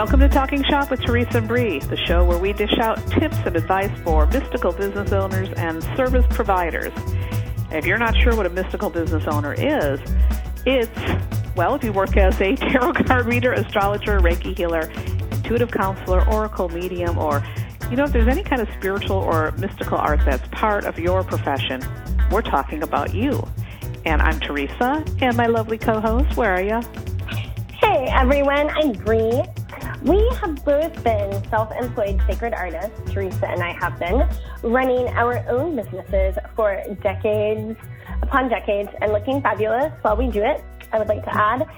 Welcome to Talking Shop with Teresa and Bree, the show where we dish out tips and advice for mystical business owners and service providers. If you're not sure what a mystical business owner is, it's, well, if you work as a tarot card reader, astrologer, Reiki healer, intuitive counselor, oracle medium, or, you know, if there's any kind of spiritual or mystical art that's part of your profession, we're talking about you. And I'm Teresa, and my lovely co host, where are you? Hey everyone, I'm Bree. We have both been self employed sacred artists, Teresa and I have been, running our own businesses for decades upon decades and looking fabulous while we do it. I would like to add.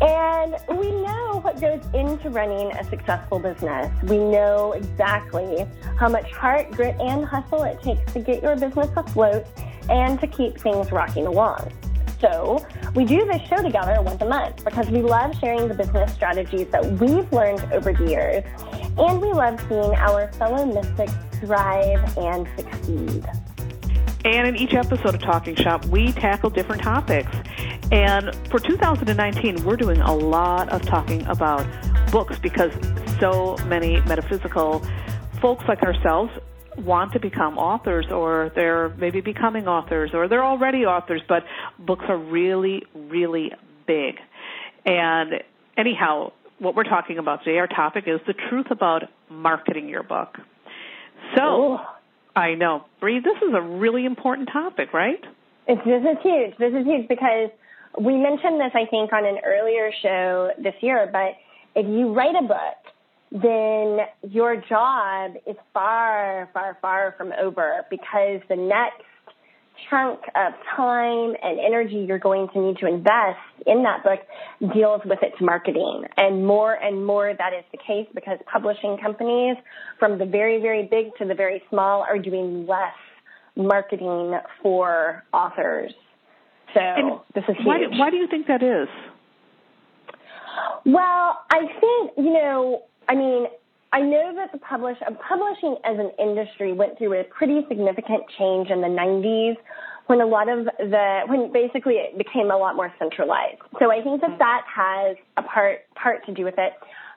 And we know what goes into running a successful business. We know exactly how much heart, grit, and hustle it takes to get your business afloat and to keep things rocking along. So we do this show together once a month because we love sharing the business strategies that we've learned over the years. And we love seeing our fellow mystics thrive and succeed. And in each episode of Talking Shop, we tackle different topics. And for 2019, we're doing a lot of talking about books because so many metaphysical folks like ourselves want to become authors or they're maybe becoming authors or they're already authors, but books are really, really big. And anyhow, what we're talking about today, our topic is the truth about marketing your book. So, Ooh. I know, Bree, this is a really important topic, right? It's, this is huge. This is huge because we mentioned this, I think, on an earlier show this year, but if you write a book then your job is far, far, far from over because the next chunk of time and energy you're going to need to invest in that book deals with its marketing. And more and more that is the case because publishing companies from the very, very big to the very small are doing less marketing for authors. So and this is huge. Why do, why do you think that is? Well, I think, you know, I mean, I know that the publish, uh, publishing as an industry went through a pretty significant change in the 90s when a lot of the, when basically it became a lot more centralized. So I think that mm-hmm. that has a part, part to do with it.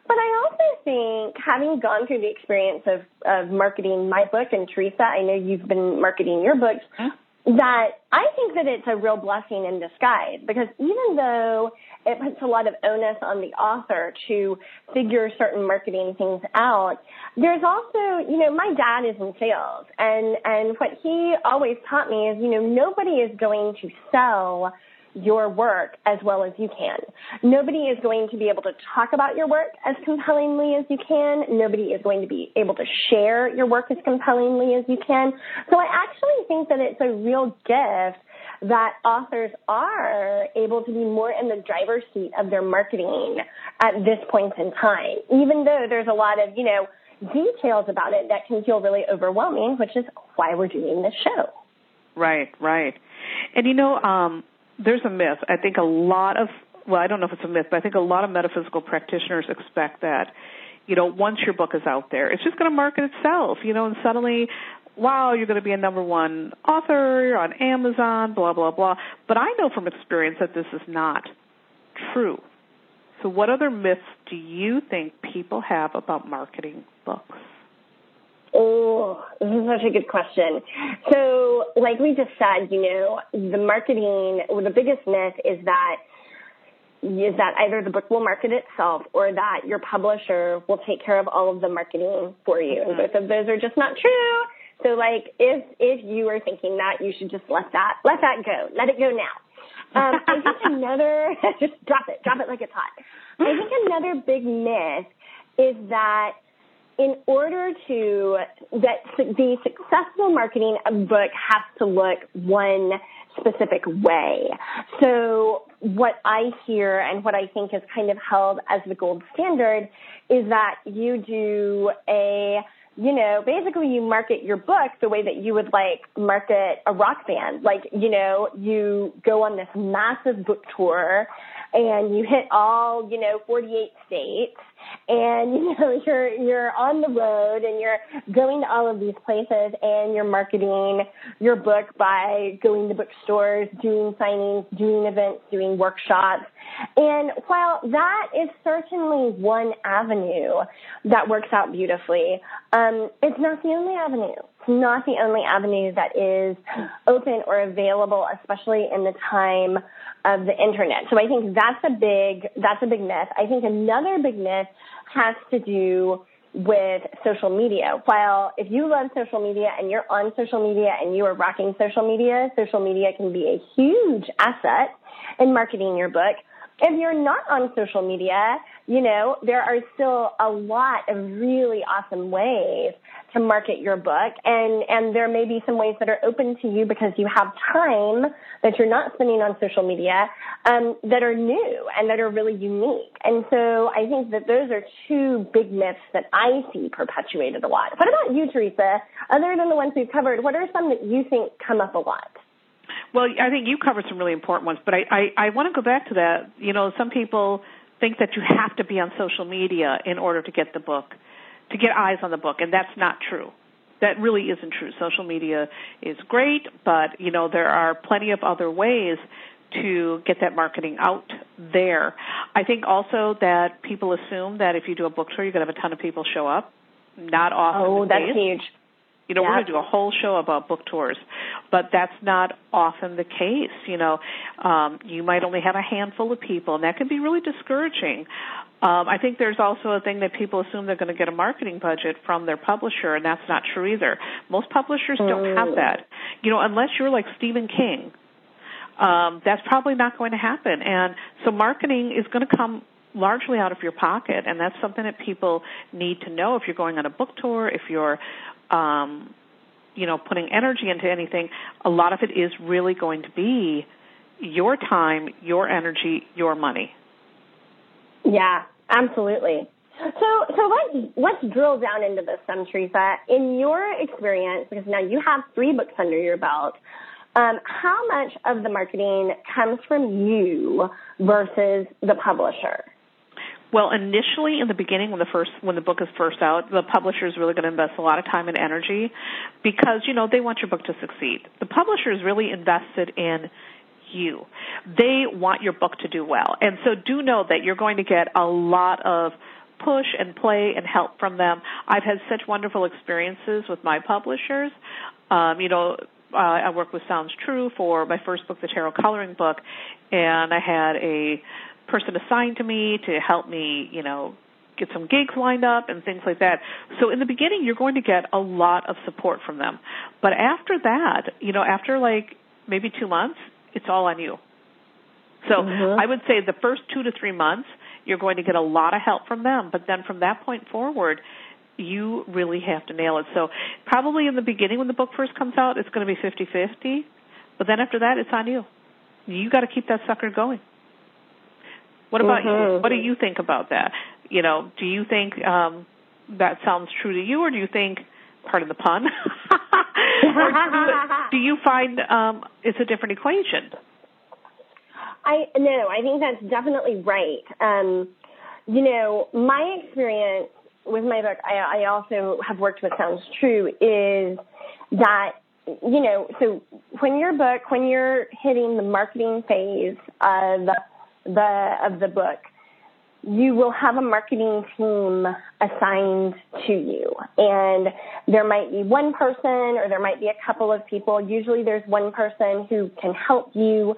But I also think having gone through the experience of, of marketing my book and Teresa, I know you've been marketing your books. Mm-hmm that I think that it's a real blessing in disguise because even though it puts a lot of onus on the author to figure certain marketing things out, there's also, you know, my dad is in sales and, and what he always taught me is, you know, nobody is going to sell your work as well as you can. Nobody is going to be able to talk about your work as compellingly as you can. Nobody is going to be able to share your work as compellingly as you can. So I actually think that it's a real gift that authors are able to be more in the driver's seat of their marketing at this point in time, even though there's a lot of, you know, details about it that can feel really overwhelming, which is why we're doing this show. Right, right. And you know, um, there's a myth. I think a lot of well, I don't know if it's a myth, but I think a lot of metaphysical practitioners expect that, you know, once your book is out there, it's just going to market itself, you know, and suddenly, wow, you're going to be a number one author you're on Amazon, blah, blah, blah. But I know from experience that this is not true. So, what other myths do you think people have about marketing books? Oh, this is such a good question. So, like we just said, you know, the marketing, well, the biggest myth is that is that either the book will market itself or that your publisher will take care of all of the marketing for you. And both of those are just not true. So like if if you are thinking that, you should just let that let that go. Let it go now. Um, I think another just drop it, drop it like it's hot. I think another big myth is that in order to that the successful marketing of a book has to look one specific way. So what I hear and what I think is kind of held as the gold standard is that you do a you know, basically you market your book the way that you would like market a rock band. Like, you know, you go on this massive book tour and you hit all, you know, 48 states and you know you're you're on the road and you're going to all of these places and you're marketing your book by going to bookstores, doing signings, doing events, doing workshops. And while that is certainly one avenue that works out beautifully, um, it's not the only avenue. It's not the only avenue that is open or available, especially in the time of the internet. So I think that's a big that's a big myth. I think another big myth has to do with social media. While if you love social media and you're on social media and you are rocking social media, social media can be a huge asset in marketing your book. If you're not on social media, you know, there are still a lot of really awesome ways to market your book and and there may be some ways that are open to you because you have time that you're not spending on social media um, that are new and that are really unique. And so i think that those are two big myths that i see perpetuated a lot. What about you teresa? Other than the ones we've covered what are some that you think come up a lot? Well i think you covered some really important ones but i i, I want to go back to that. You know some people think that you have to be on social media in order to get the book to get eyes on the book, and that's not true. That really isn't true. Social media is great, but you know there are plenty of other ways to get that marketing out there. I think also that people assume that if you do a book tour, you're going to have a ton of people show up. Not often. Oh, that's huge. You know, yep. we're going to do a whole show about book tours, but that's not often the case. You know, um, you might only have a handful of people, and that can be really discouraging. Um, I think there's also a thing that people assume they're going to get a marketing budget from their publisher, and that's not true either. Most publishers don't have mm. that. You know, unless you're like Stephen King, um, that's probably not going to happen. And so marketing is going to come largely out of your pocket, and that's something that people need to know if you're going on a book tour, if you're um, you know, putting energy into anything, a lot of it is really going to be your time, your energy, your money. Yeah, absolutely. So, so let's let's drill down into this, some Teresa. In your experience, because now you have three books under your belt, um, how much of the marketing comes from you versus the publisher? Well, initially in the beginning, when the first when the book is first out, the publisher is really going to invest a lot of time and energy because you know they want your book to succeed. The publisher is really invested in you. They want your book to do well, and so do know that you're going to get a lot of push and play and help from them. I've had such wonderful experiences with my publishers. Um, you know, uh, I worked with Sounds True for my first book, the tarot coloring book, and I had a person assigned to me to help me, you know, get some gigs lined up and things like that. So in the beginning, you're going to get a lot of support from them. But after that, you know, after like maybe two months, it's all on you. So mm-hmm. I would say the first two to three months, you're going to get a lot of help from them. But then from that point forward, you really have to nail it. So probably in the beginning when the book first comes out, it's going to be 50-50. But then after that, it's on you. You got to keep that sucker going. What about mm-hmm. you? What do you think about that? You know, do you think um, that sounds true to you, or do you think, pardon the pun, do, do you find um, it's a different equation? I no, I think that's definitely right. Um, you know, my experience with my book, I, I also have worked with Sounds True, is that you know, so when your book, when you're hitting the marketing phase of the of the book, you will have a marketing team assigned to you. And there might be one person or there might be a couple of people. Usually there's one person who can help you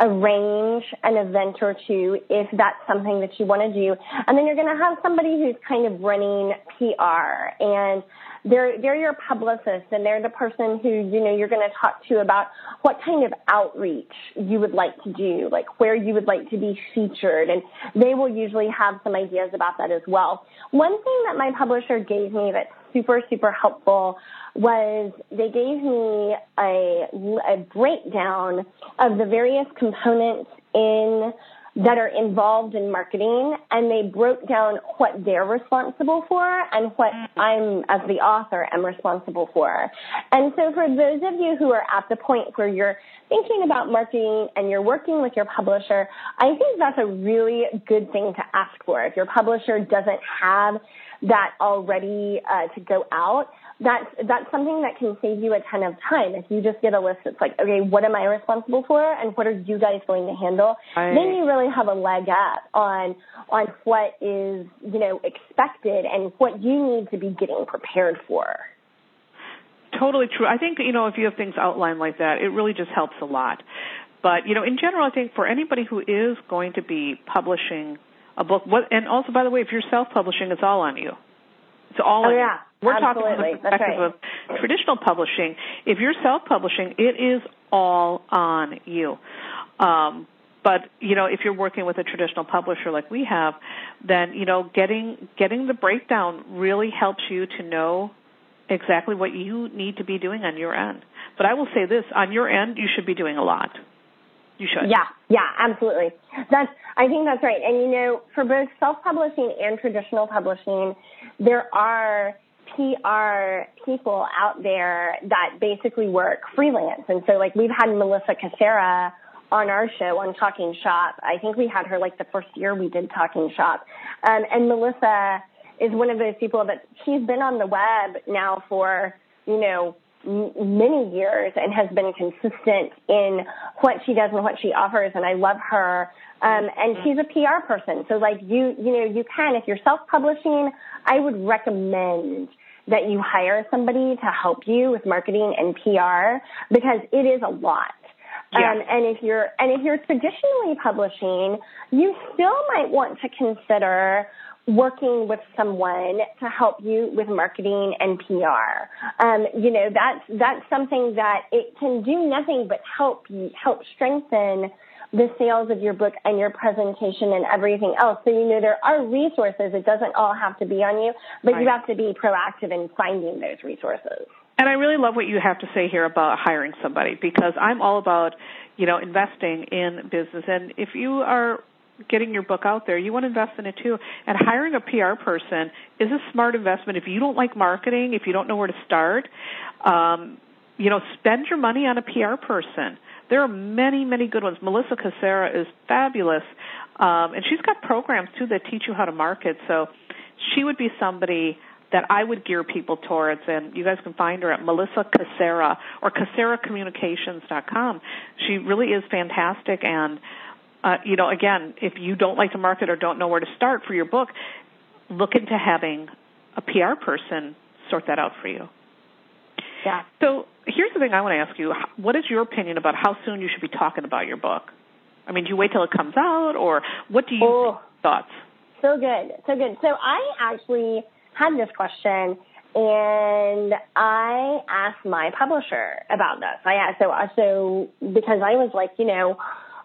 arrange an event or two if that's something that you want to do. And then you're going to have somebody who's kind of running PR and they're they're your publicist and they're the person who you know you're going to talk to about what kind of outreach you would like to do like where you would like to be featured and they will usually have some ideas about that as well one thing that my publisher gave me that's super super helpful was they gave me a, a breakdown of the various components in that are involved in marketing and they broke down what they're responsible for and what mm. I'm, as the author, am responsible for. And so for those of you who are at the point where you're thinking about marketing and you're working with your publisher, I think that's a really good thing to ask for. If your publisher doesn't have that already uh, to go out, that's that's something that can save you a ton of time. If you just get a list that's like, okay, what am I responsible for, and what are you guys going to handle? Right. Then you really have a leg up on on what is you know expected and what you need to be getting prepared for. Totally true. I think you know if you have things outlined like that, it really just helps a lot. But you know, in general, I think for anybody who is going to be publishing a book, what, and also by the way, if you're self-publishing, it's all on you. It's all oh, on yeah. you. We're Absolutely. talking from the perspective right. of traditional publishing. If you're self-publishing, it is all on you. Um, but you know, if you're working with a traditional publisher like we have, then you know, getting getting the breakdown really helps you to know exactly what you need to be doing on your end. But I will say this: on your end, you should be doing a lot. You should. Yeah, yeah, absolutely. That's I think that's right. And you know, for both self-publishing and traditional publishing, there are PR people out there that basically work freelance. And so like we've had Melissa Cassera on our show on Talking Shop. I think we had her like the first year we did Talking Shop. Um, and Melissa is one of those people that she's been on the web now for, you know, many years and has been consistent in what she does and what she offers and I love her. Um, and she's a PR person. So like you you know you can if you're self-publishing I would recommend that you hire somebody to help you with marketing and PR because it is a lot. Yeah. Um, and if you're and if you're traditionally publishing, you still might want to consider working with someone to help you with marketing and PR. Um, you know, that's, that's something that it can do nothing but help you, help strengthen the sales of your book and your presentation and everything else. So, you know, there are resources. It doesn't all have to be on you, but right. you have to be proactive in finding those resources. And I really love what you have to say here about hiring somebody because I'm all about, you know, investing in business. And if you are getting your book out there, you want to invest in it too. And hiring a PR person is a smart investment. If you don't like marketing, if you don't know where to start, um, you know, spend your money on a PR person. There are many, many good ones. Melissa Cassera is fabulous, um, and she's got programs too that teach you how to market. So she would be somebody that I would gear people towards, and you guys can find her at Melissa Cassera or CasseraCommunications.com. She really is fantastic, and uh, you know, again, if you don't like to market or don't know where to start for your book, look into having a PR person sort that out for you. Yeah. So here's the thing I want to ask you: What is your opinion about how soon you should be talking about your book? I mean, do you wait till it comes out, or what do you oh, thoughts? So good, so good. So I actually had this question, and I asked my publisher about this. I asked so so because I was like, you know,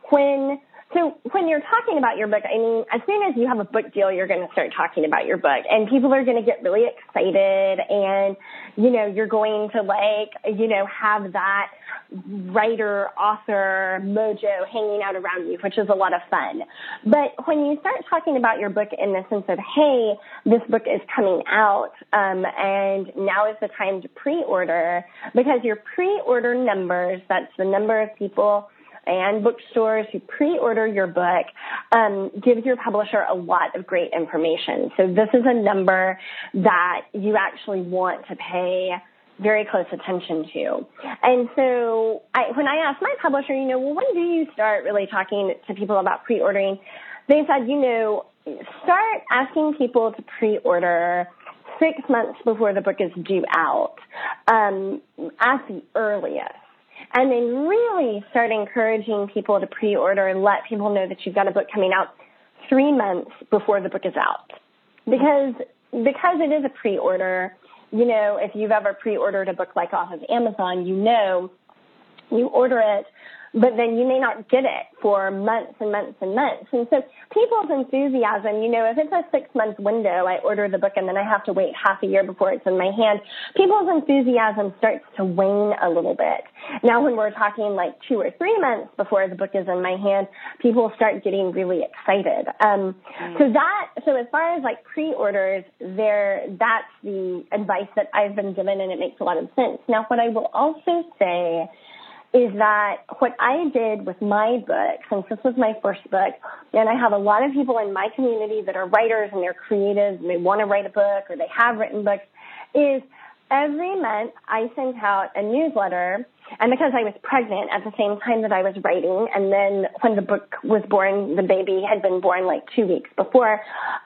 when so when you're talking about your book, I mean, as soon as you have a book deal, you're going to start talking about your book and people are going to get really excited and, you know, you're going to like, you know, have that writer, author mojo hanging out around you, which is a lot of fun. But when you start talking about your book in the sense of, hey, this book is coming out, um, and now is the time to pre-order, because your pre-order numbers, that's the number of people and bookstores who pre-order your book um, gives your publisher a lot of great information. So this is a number that you actually want to pay very close attention to. And so I, when I asked my publisher, you know, well, when do you start really talking to people about pre-ordering? They said, you know, start asking people to pre-order six months before the book is due out um, at the earliest and then really start encouraging people to pre-order and let people know that you've got a book coming out three months before the book is out. Because, because it is a pre-order, you know, if you've ever pre-ordered a book like off of Amazon, you know, you order it but then you may not get it for months and months and months. And so people's enthusiasm, you know, if it's a six month window, I order the book and then I have to wait half a year before it's in my hand, people's enthusiasm starts to wane a little bit. Now, when we're talking like two or three months before the book is in my hand, people start getting really excited. Um, mm. So that, so as far as like pre-orders, there, that's the advice that I've been given, and it makes a lot of sense. Now, what I will also say is that what I did with my book, since this was my first book, and I have a lot of people in my community that are writers and they're creative and they want to write a book or they have written books, is every month I sent out a newsletter. And because I was pregnant at the same time that I was writing, and then when the book was born, the baby had been born like two weeks before,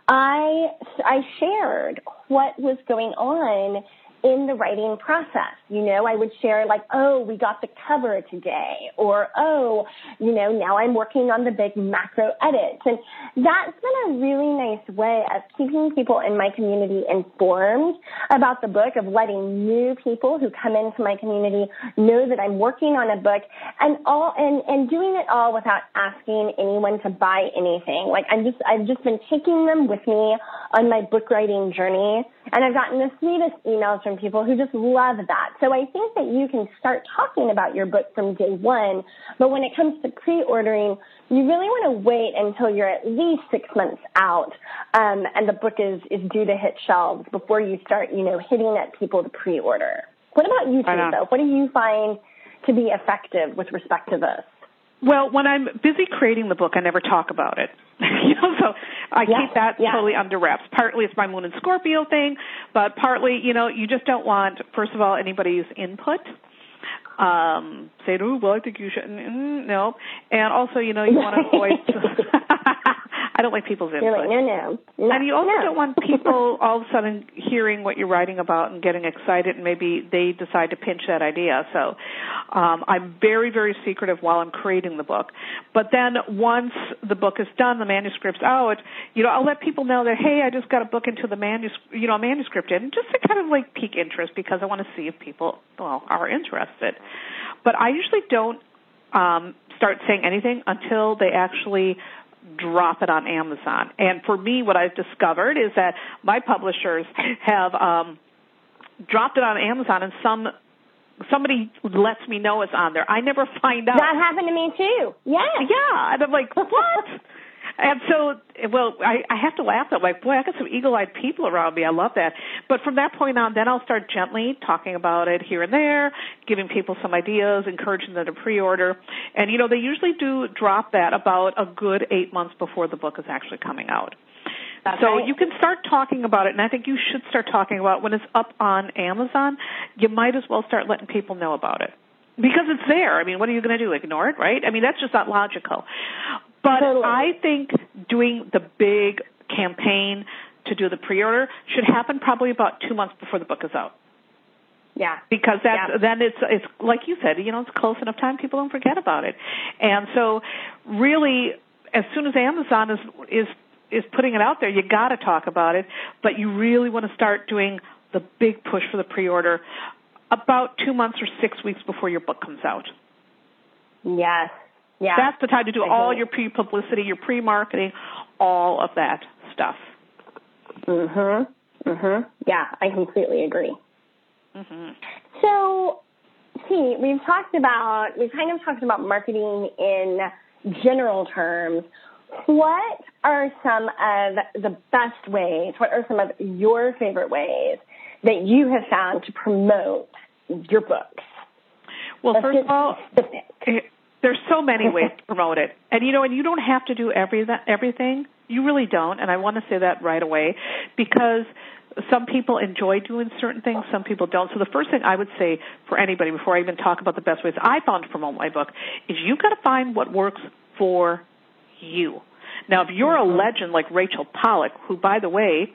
I, I shared what was going on in the writing process. You know, I would share like, oh, we got the cover today, or oh, you know, now I'm working on the big macro edits. And that's been a really nice way of keeping people in my community informed about the book, of letting new people who come into my community know that I'm working on a book and all, and, and doing it all without asking anyone to buy anything. Like I'm just, I've just been taking them with me on my book writing journey. And I've gotten the sweetest emails from people who just love that. So I think that you can start talking about your book from day one, but when it comes to pre-ordering, you really want to wait until you're at least six months out um, and the book is, is due to hit shelves before you start, you know, hitting at people to pre-order. What about you, Teresa? What do you find to be effective with respect to this? Well, when I'm busy creating the book, I never talk about it. you know, so I yes, keep that yes. totally under wraps. Partly it's my Moon and Scorpio thing, but partly, you know, you just don't want, first of all, anybody's input. Um, say, oh, well, I think you should. Mm, no, and also, you know, you want to avoid. I don't like people's input. Like, no, no, no. And you also no. don't want people all of a sudden hearing what you're writing about and getting excited, and maybe they decide to pinch that idea. So um, I'm very, very secretive while I'm creating the book. But then once the book is done, the manuscript's out, you know, I'll let people know that hey, I just got a book into the manuscript, you know, a manuscript in, just to kind of like pique interest because I want to see if people well are interested. But I usually don't um, start saying anything until they actually drop it on Amazon. And for me, what I've discovered is that my publishers have um, dropped it on Amazon, and some somebody lets me know it's on there. I never find out. That happened to me too. Yeah. Yeah, and I'm like, what? And so, well, I, I have to laugh at like, boy, I got some eagle-eyed people around me. I love that. But from that point on, then I'll start gently talking about it here and there, giving people some ideas, encouraging them to pre-order. And you know, they usually do drop that about a good eight months before the book is actually coming out. That's so right. you can start talking about it, and I think you should start talking about it when it's up on Amazon. You might as well start letting people know about it because it's there. I mean, what are you going to do? Ignore it, right? I mean, that's just not logical. But totally. I think doing the big campaign to do the pre-order should happen probably about two months before the book is out. Yeah. Because that's yeah. then it's it's like you said, you know, it's close enough time people don't forget about it. And so really as soon as Amazon is is is putting it out there, you got to talk about it, but you really want to start doing the big push for the pre-order about 2 months or 6 weeks before your book comes out. Yes. Yeah. That's the time to do all your pre publicity, your pre marketing, all of that stuff. Mhm. Mhm. Yeah, I completely agree. Mhm. So, see, we've talked about we've kind of talked about marketing in general terms. What are some of the best ways? What are some of your favorite ways that you have found to promote your books? Well, Let's first of all, specific. There's so many ways to promote it. And you know, and you don't have to do every everything. You really don't, and I want to say that right away because some people enjoy doing certain things, some people don't. So the first thing I would say for anybody before I even talk about the best ways I found to promote my book is you've got to find what works for you. Now, if you're a mm-hmm. legend like Rachel Pollack, who by the way,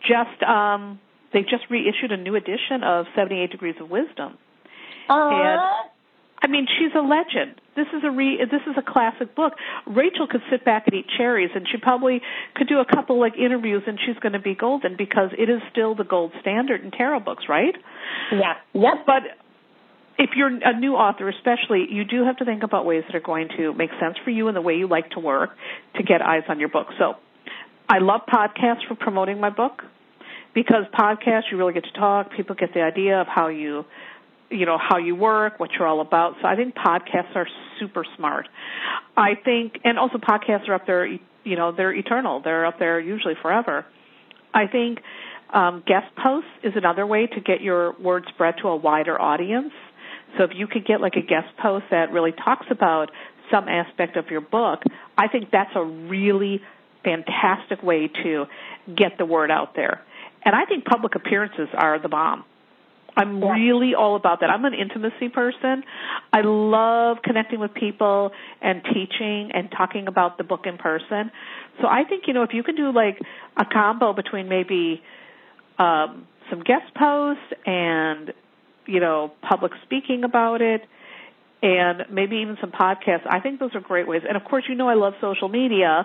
just um they just reissued a new edition of 78 Degrees of Wisdom. Uh, and I mean, she's a legend. This is a re, this is a classic book. Rachel could sit back and eat cherries, and she probably could do a couple like interviews, and she's going to be golden because it is still the gold standard in tarot books, right? Yeah. Yep. But if you're a new author, especially, you do have to think about ways that are going to make sense for you and the way you like to work to get eyes on your book. So, I love podcasts for promoting my book because podcasts you really get to talk. People get the idea of how you, you know, how you work, what you're all about. So I think podcasts are super smart. I think, and also podcasts are up there. You know, they're eternal. They're up there usually forever. I think um, guest posts is another way to get your word spread to a wider audience. So if you could get like a guest post that really talks about some aspect of your book, I think that's a really fantastic way to get the word out there. And I think public appearances are the bomb. I'm yeah. really all about that. I'm an intimacy person. I love connecting with people and teaching and talking about the book in person. So I think, you know, if you can do like a combo between maybe um, some guest posts and you know public speaking about it and maybe even some podcasts. I think those are great ways. And of course, you know I love social media.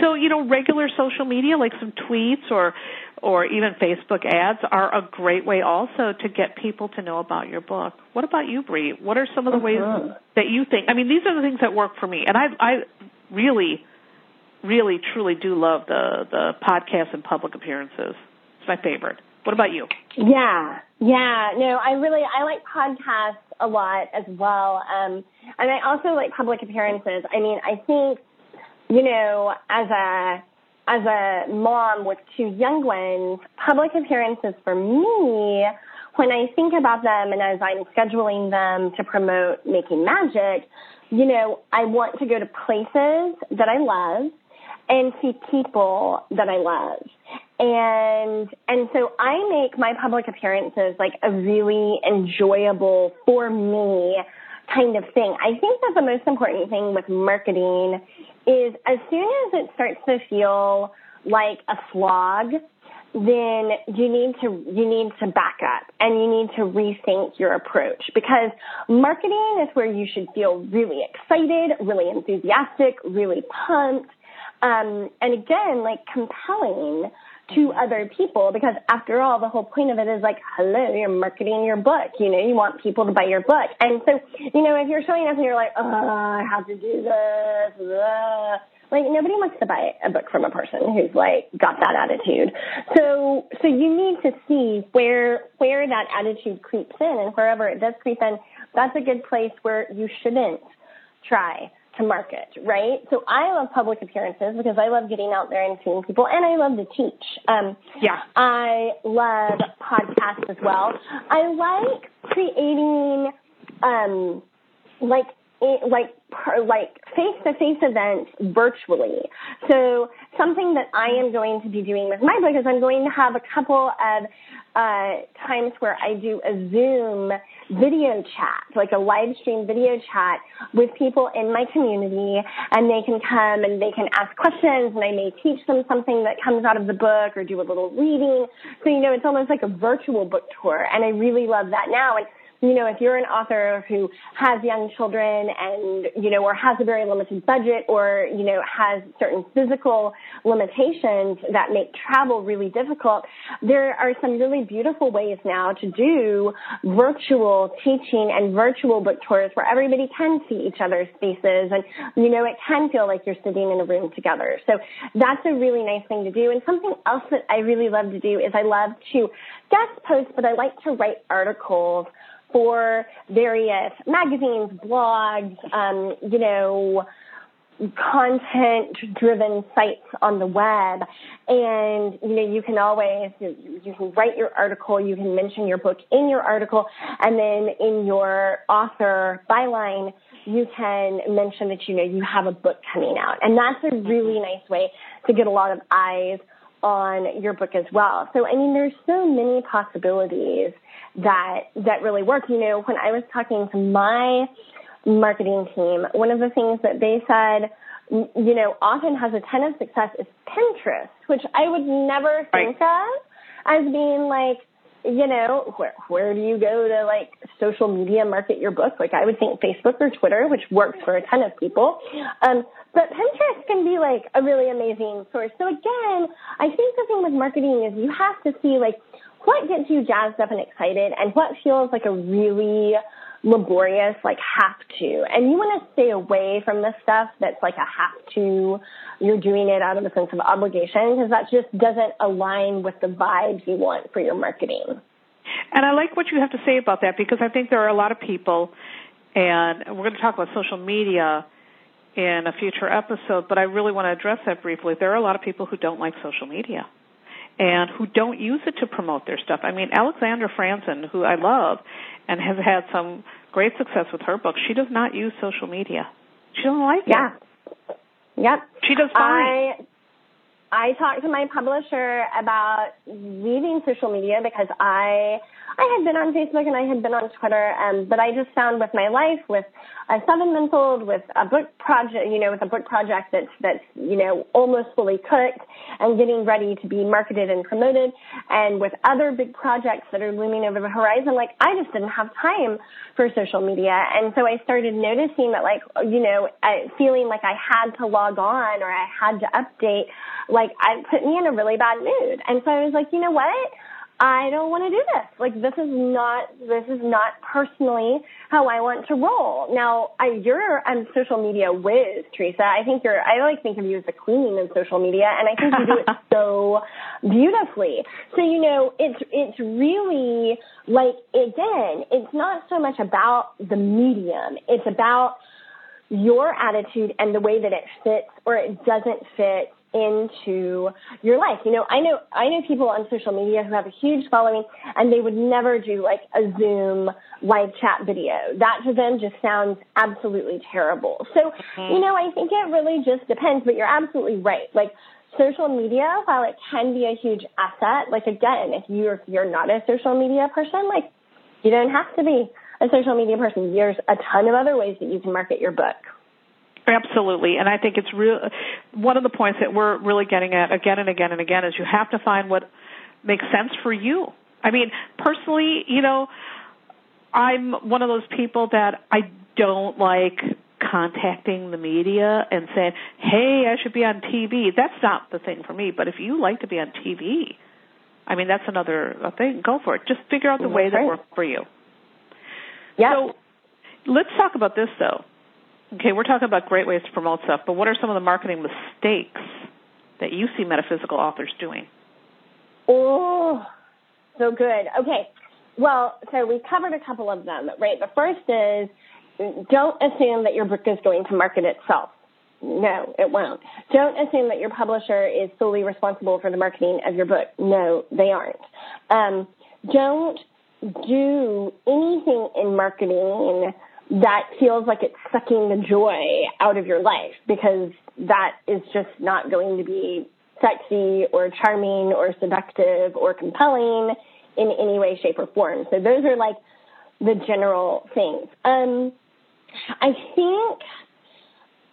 So, you know, regular social media like some tweets or or even Facebook ads are a great way also to get people to know about your book. What about you, Bree? What are some of the uh-huh. ways that you think? I mean, these are the things that work for me. And I I really really truly do love the the podcasts and public appearances It's my favorite. What about you? Yeah, yeah. No, I really I like podcasts a lot as well, um, and I also like public appearances. I mean, I think you know, as a as a mom with two young ones, public appearances for me, when I think about them and as I'm scheduling them to promote making magic, you know, I want to go to places that I love and see people that I love. And, and so I make my public appearances like a really enjoyable for me kind of thing. I think that the most important thing with marketing is as soon as it starts to feel like a slog, then you need to you need to back up and you need to rethink your approach because marketing is where you should feel really excited, really enthusiastic, really pumped, um, and again, like compelling to other people because after all, the whole point of it is like, hello, you're marketing your book. You know, you want people to buy your book. And so, you know, if you're showing up and you're like, oh, I have to do this, like nobody wants to buy a book from a person who's like got that attitude. So, so you need to see where, where that attitude creeps in and wherever it does creep in, that's a good place where you shouldn't try to market, right? So I love public appearances because I love getting out there and seeing people, and I love to teach. Um, yeah. I love podcasts as well. I like creating, um, like like like face to face events virtually. So something that I am going to be doing with my book is I'm going to have a couple of uh, times where I do a Zoom video chat, like a live stream video chat with people in my community and they can come and they can ask questions and I may teach them something that comes out of the book or do a little reading. So, you know, it's almost like a virtual book tour and I really love that now. And you know, if you're an author who has young children and, you know, or has a very limited budget or, you know, has certain physical limitations that make travel really difficult, there are some really beautiful ways now to do virtual teaching and virtual book tours where everybody can see each other's faces and, you know, it can feel like you're sitting in a room together. So that's a really nice thing to do. And something else that I really love to do is I love to guest post, but I like to write articles for various magazines, blogs, um, you know, content driven sites on the web. And you know you can always you can write your article you can mention your book in your article and then in your author byline you can mention that you know you have a book coming out. And that's a really nice way to get a lot of eyes on your book as well so i mean there's so many possibilities that that really work. You know, when I was talking to my marketing team, one of the things that they said, you know, often has a ton of success is Pinterest, which I would never think right. of as being like, you know, where where do you go to like social media market your book? Like I would think Facebook or Twitter, which works for a ton of people. Um, but Pinterest can be like a really amazing source. So again, I think the thing with marketing is you have to see like what gets you jazzed up and excited and what feels like a really laborious, like have to. And you want to stay away from the stuff that's like a have to, you're doing it out of a sense of obligation because that just doesn't align with the vibes you want for your marketing. And I like what you have to say about that because I think there are a lot of people, and we're going to talk about social media in a future episode, but I really want to address that briefly. There are a lot of people who don't like social media and who don't use it to promote their stuff. I mean, Alexandra Franzen, who I love and has had some great success with her book, she does not use social media. She doesn't like yeah. it. Yeah. Yep. She does fine. I I talked to my publisher about leaving social media because I I had been on Facebook and I had been on Twitter, um, but I just found with my life, with a seven month old, with a book project, you know, with a book project that's that's you know almost fully cooked and getting ready to be marketed and promoted, and with other big projects that are looming over the horizon, like I just didn't have time for social media, and so I started noticing that, like you know, feeling like I had to log on or I had to update, like I put me in a really bad mood, and so I was like, you know what? I don't want to do this. Like this is not this is not personally how I want to roll. Now, I, you're a social media whiz, Teresa. I think you're. I like think of you as the queen of social media, and I think you do it so beautifully. So you know, it's it's really like again, it's not so much about the medium. It's about your attitude and the way that it fits or it doesn't fit into your life. You know, I know I know people on social media who have a huge following and they would never do like a Zoom live chat video. That to them just sounds absolutely terrible. So, mm-hmm. you know, I think it really just depends, but you're absolutely right. Like social media, while it can be a huge asset, like again, if you're you're not a social media person, like you don't have to be a social media person. There's a ton of other ways that you can market your book. Absolutely, and I think it's real. One of the points that we're really getting at again and again and again is you have to find what makes sense for you. I mean, personally, you know, I'm one of those people that I don't like contacting the media and saying, "Hey, I should be on TV." That's not the thing for me. But if you like to be on TV, I mean, that's another thing. Go for it. Just figure out the way that works for you. Yeah. So let's talk about this though Okay, we're talking about great ways to promote stuff, but what are some of the marketing mistakes that you see metaphysical authors doing? Oh, so good. Okay, well, so we covered a couple of them, right? The first is don't assume that your book is going to market itself. No, it won't. Don't assume that your publisher is solely responsible for the marketing of your book. No, they aren't. Um, don't do anything in marketing that feels like it's sucking the joy out of your life because that is just not going to be sexy or charming or seductive or compelling in any way, shape, or form. So those are like the general things. Um, I think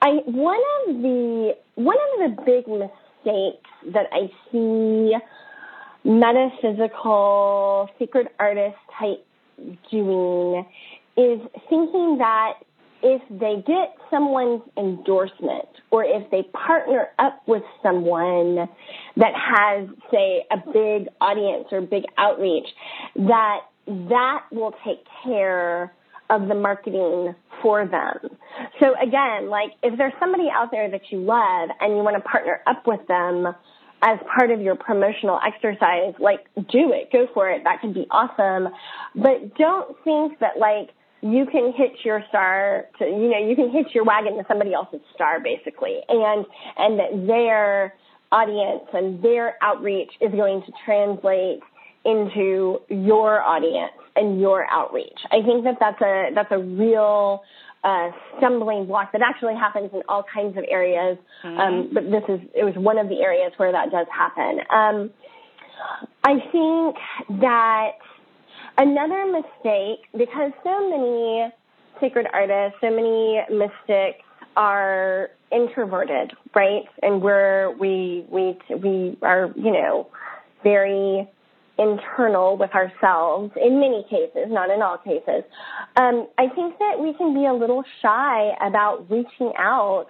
I one of the one of the big mistakes that I see metaphysical sacred artist type doing is thinking that if they get someone's endorsement or if they partner up with someone that has, say, a big audience or big outreach, that that will take care of the marketing for them. So again, like if there's somebody out there that you love and you want to partner up with them as part of your promotional exercise, like do it, go for it. That could be awesome. But don't think that like you can hitch your star to you know you can hitch your wagon to somebody else's star basically. And and that their audience and their outreach is going to translate into your audience and your outreach. I think that that's a that's a real uh, stumbling block that actually happens in all kinds of areas. Mm-hmm. um, but this is it was one of the areas where that does happen. Um, i think that Another mistake, because so many sacred artists, so many mystics are introverted, right? And we're, we, we, we are, you know, very internal with ourselves in many cases, not in all cases. Um, I think that we can be a little shy about reaching out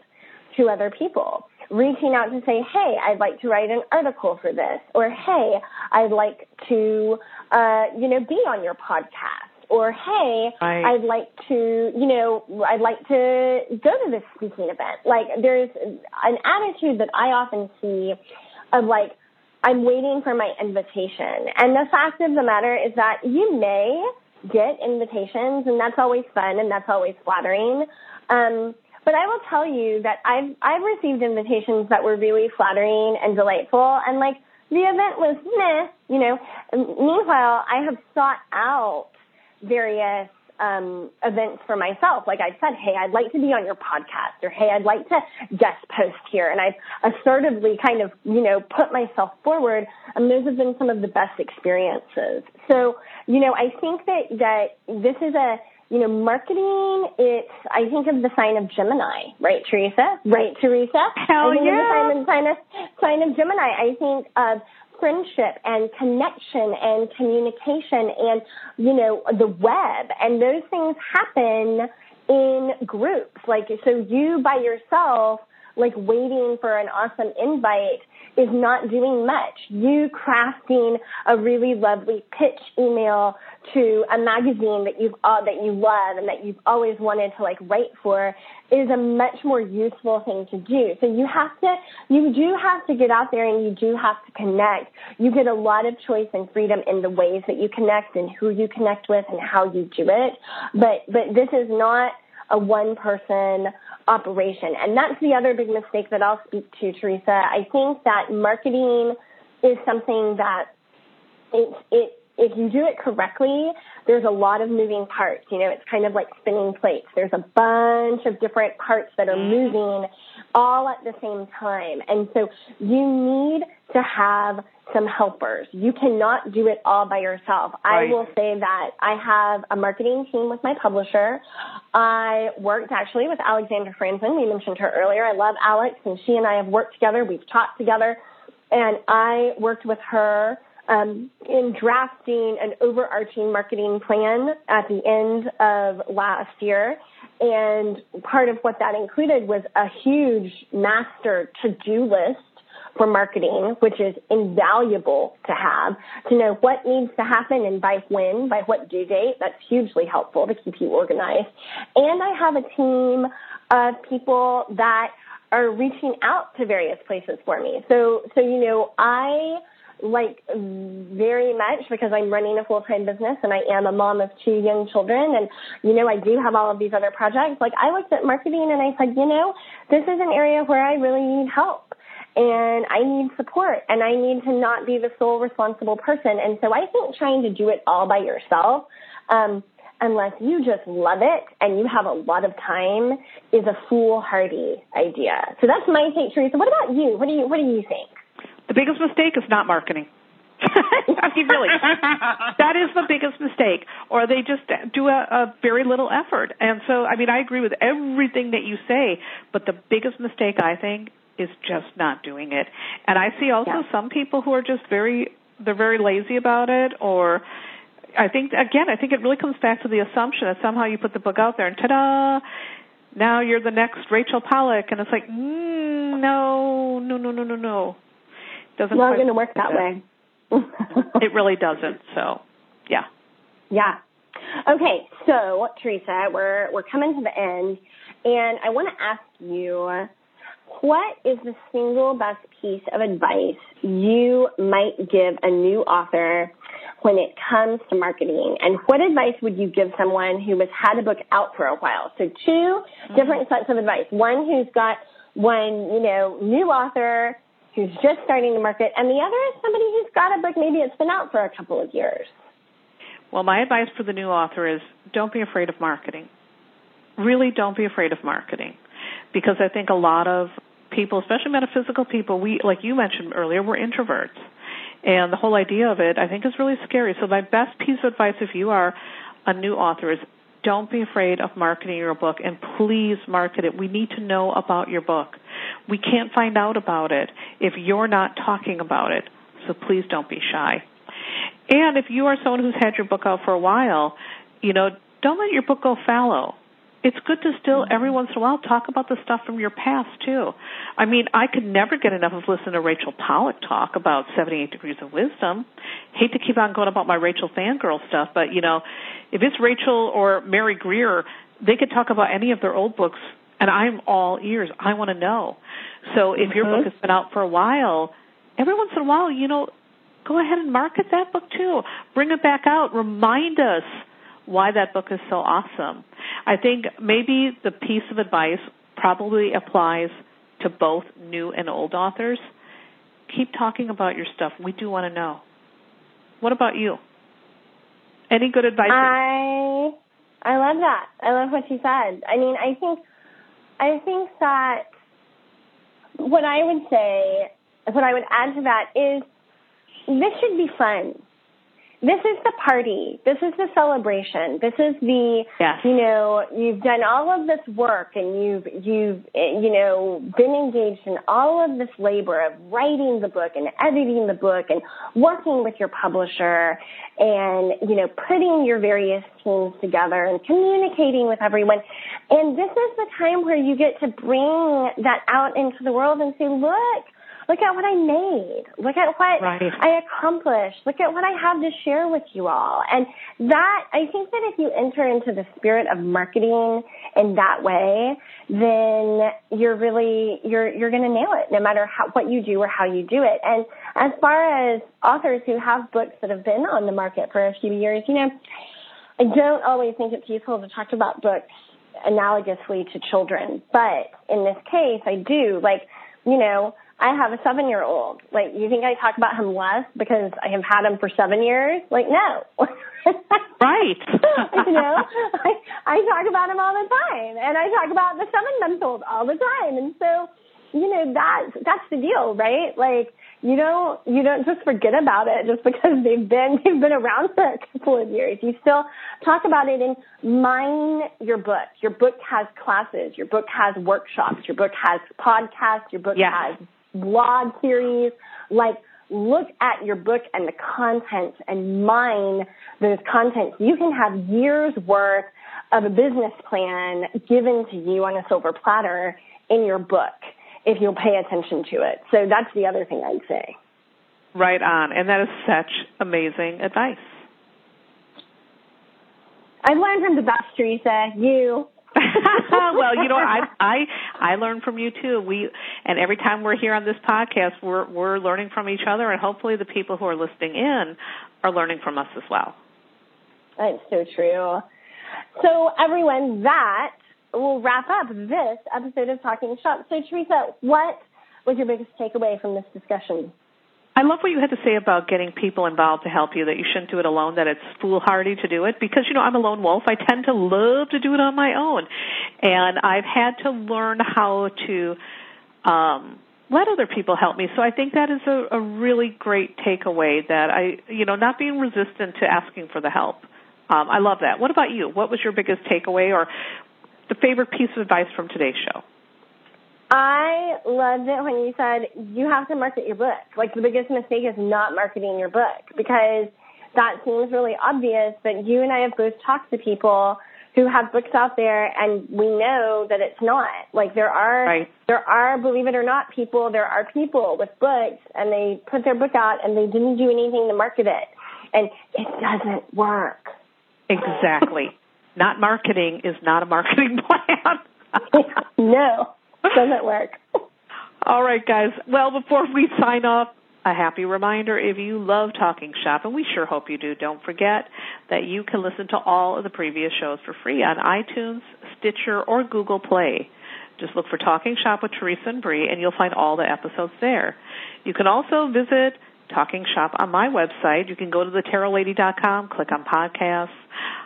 to other people reaching out to say, hey, I'd like to write an article for this, or hey, I'd like to, uh, you know, be on your podcast. or hey, right. I'd like to, you know, I'd like to go to this speaking event. Like there's an attitude that I often see of like, I'm waiting for my invitation. And the fact of the matter is that you may get invitations and that's always fun and that's always flattering. Um, but I will tell you that I've I've received invitations that were really flattering and delightful, and like the event was meh, you know. Meanwhile, I have sought out various um, events for myself. Like I said, hey, I'd like to be on your podcast, or hey, I'd like to guest post here, and I've assertively kind of you know put myself forward, and those have been some of the best experiences. So you know, I think that that this is a you know, marketing, it's, I think of the sign of Gemini, right, Theresa? Right, Theresa? Hell I think yeah. of the sign of, sign of Gemini. I think of friendship and connection and communication and, you know, the web. And those things happen in groups. Like, so you by yourself, like waiting for an awesome invite is not doing much. You crafting a really lovely pitch email to a magazine that you've uh, that you love and that you've always wanted to like write for is a much more useful thing to do. So you have to you do have to get out there and you do have to connect. You get a lot of choice and freedom in the ways that you connect and who you connect with and how you do it. But but this is not a one person operation. And that's the other big mistake that I'll speak to, Theresa. I think that marketing is something that it, it, if you do it correctly, there's a lot of moving parts. You know, it's kind of like spinning plates. There's a bunch of different parts that are mm-hmm. moving all at the same time. And so you need to have some helpers. You cannot do it all by yourself. Right. I will say that I have a marketing team with my publisher. I worked actually with Alexandra Franzen. We mentioned her earlier. I love Alex and she and I have worked together. We've talked together and I worked with her um, in drafting an overarching marketing plan at the end of last year. And part of what that included was a huge master to-do list for marketing, which is invaluable to have, to know what needs to happen and by when, by what due date. That's hugely helpful to keep you organized. And I have a team of people that are reaching out to various places for me. So, so, you know, I, like very much because I'm running a full-time business and I am a mom of two young children and you know I do have all of these other projects like I looked at marketing and I said you know this is an area where I really need help and I need support and I need to not be the sole responsible person and so I think trying to do it all by yourself um unless you just love it and you have a lot of time is a foolhardy idea. So that's my take, Theresa. What about you? What do you what do you think? The biggest mistake is not marketing. I mean, really, that is the biggest mistake. Or they just do a, a very little effort. And so, I mean, I agree with everything that you say, but the biggest mistake I think is just not doing it. And I see also yeah. some people who are just very, they're very lazy about it, or I think again, I think it really comes back to the assumption that somehow you put the book out there and ta-da, now you're the next Rachel Pollack, and it's like, mm, no, no, no, no, no, no. Doesn't not going to work that way. it really doesn't. So, yeah. Yeah. Okay, so Theresa, we're we're coming to the end, and I want to ask you, what is the single best piece of advice you might give a new author when it comes to marketing? And what advice would you give someone who has had a book out for a while? So 2 mm-hmm. different sets of advice. One who's got one, you know, new author who's just starting to market, and the other is somebody who's got a book, maybe it's been out for a couple of years. Well, my advice for the new author is don't be afraid of marketing. Really don't be afraid of marketing. Because I think a lot of people, especially metaphysical people, we, like you mentioned earlier, we're introverts. And the whole idea of it, I think, is really scary. So my best piece of advice if you are a new author is don't be afraid of marketing your book and please market it. We need to know about your book. We can't find out about it if you're not talking about it. So please don't be shy. And if you are someone who's had your book out for a while, you know, don't let your book go fallow. It's good to still every once in a while talk about the stuff from your past too. I mean, I could never get enough of listening to Rachel Pollack talk about 78 Degrees of Wisdom. Hate to keep on going about my Rachel fangirl stuff, but you know, if it's Rachel or Mary Greer, they could talk about any of their old books, and I'm all ears. I want to know. So if mm-hmm. your book has been out for a while, every once in a while, you know, go ahead and market that book too. Bring it back out. Remind us why that book is so awesome. I think maybe the piece of advice probably applies to both new and old authors. Keep talking about your stuff. We do want to know. What about you? Any good advice? I I love that. I love what you said. I mean, I think I think that what I would say, what I would add to that is this should be fun this is the party. This is the celebration. This is the, yes. you know, you've done all of this work and you've, you've, you know, been engaged in all of this labor of writing the book and editing the book and working with your publisher and, you know, putting your various teams together and communicating with everyone. And this is the time where you get to bring that out into the world and say, look, Look at what I made. Look at what right. I accomplished. Look at what I have to share with you all. And that, I think that if you enter into the spirit of marketing in that way, then you're really, you're, you're going to nail it no matter how, what you do or how you do it. And as far as authors who have books that have been on the market for a few years, you know, I don't always think it's useful to talk about books analogously to children, but in this case, I do. Like, you know, I have a seven year old. Like, you think I talk about him less because I have had him for seven years? Like, no. right. you know, I, I talk about him all the time, and I talk about the seven month old all the time, and so, you know, that's that's the deal, right? Like, you don't you don't just forget about it just because they've been they've been around for a couple of years. You still talk about it and mine your book. Your book has classes. Your book has workshops. Your book has podcasts. Your book yes. has blog series, like look at your book and the content and mine those contents. You can have years worth of a business plan given to you on a silver platter in your book if you'll pay attention to it. So that's the other thing I'd say. Right on. And that is such amazing advice. I've learned from the best, Theresa. You. well, you know, I I I learn from you too. We and every time we're here on this podcast, we're we're learning from each other, and hopefully, the people who are listening in are learning from us as well. That's so true. So, everyone, that will wrap up this episode of Talking Shop. So, Theresa, what was your biggest takeaway from this discussion? I love what you had to say about getting people involved to help you, that you shouldn't do it alone, that it's foolhardy to do it. Because, you know, I'm a lone wolf. I tend to love to do it on my own. And I've had to learn how to um, let other people help me. So I think that is a, a really great takeaway that I, you know, not being resistant to asking for the help. Um, I love that. What about you? What was your biggest takeaway or the favorite piece of advice from today's show? I loved it when you said you have to market your book. Like the biggest mistake is not marketing your book because that seems really obvious, but you and I have both talked to people who have books out there and we know that it's not. Like there are right. there are, believe it or not, people there are people with books and they put their book out and they didn't do anything to market it. And it doesn't work. Exactly. not marketing is not a marketing plan. no. Doesn't work. All right, guys. Well, before we sign off, a happy reminder if you love Talking Shop, and we sure hope you do, don't forget that you can listen to all of the previous shows for free on iTunes, Stitcher, or Google Play. Just look for Talking Shop with Theresa and Bree, and you'll find all the episodes there. You can also visit Talking Shop on my website. You can go to thetarotlady.com, click on podcasts,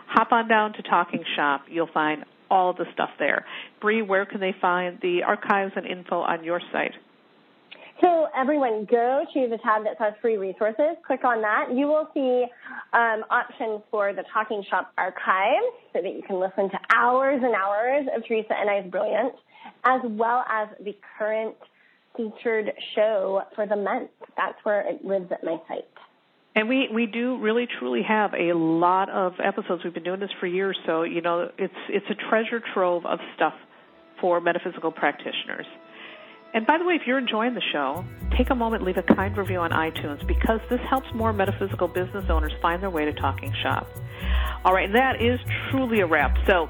hop on down to Talking Shop. You'll find all the stuff there. Bree, where can they find the archives and info on your site? So everyone go to the tab that says free resources. Click on that. You will see um, options for the Talking Shop archives so that you can listen to hours and hours of Theresa and I's brilliance, as well as the current featured show for the month. That's where it lives at my site. And we we do really truly have a lot of episodes. We've been doing this for years, so you know it's it's a treasure trove of stuff for metaphysical practitioners. And by the way, if you're enjoying the show, take a moment, leave a kind review on iTunes because this helps more metaphysical business owners find their way to Talking Shop. All right, that is truly a wrap. So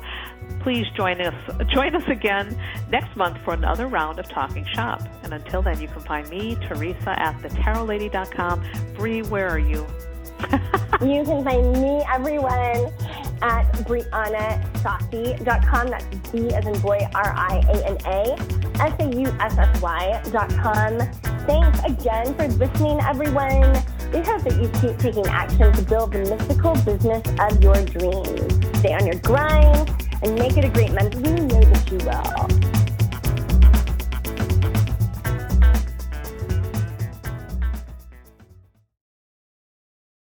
please join us join us again next month for another round of Talking Shop. And until then, you can find me, Theresa, at thetarotlady.com. Bree, where are you? you can find me, everyone, at BrianaSaussy.com. That's B as in boy, R-I-A-N-A, S-A-U-S-S-Y.com. Thanks again for listening, everyone. We hope that you keep taking action to build the mystical business of your dreams. Stay on your grind and make it a great month. We know that you will.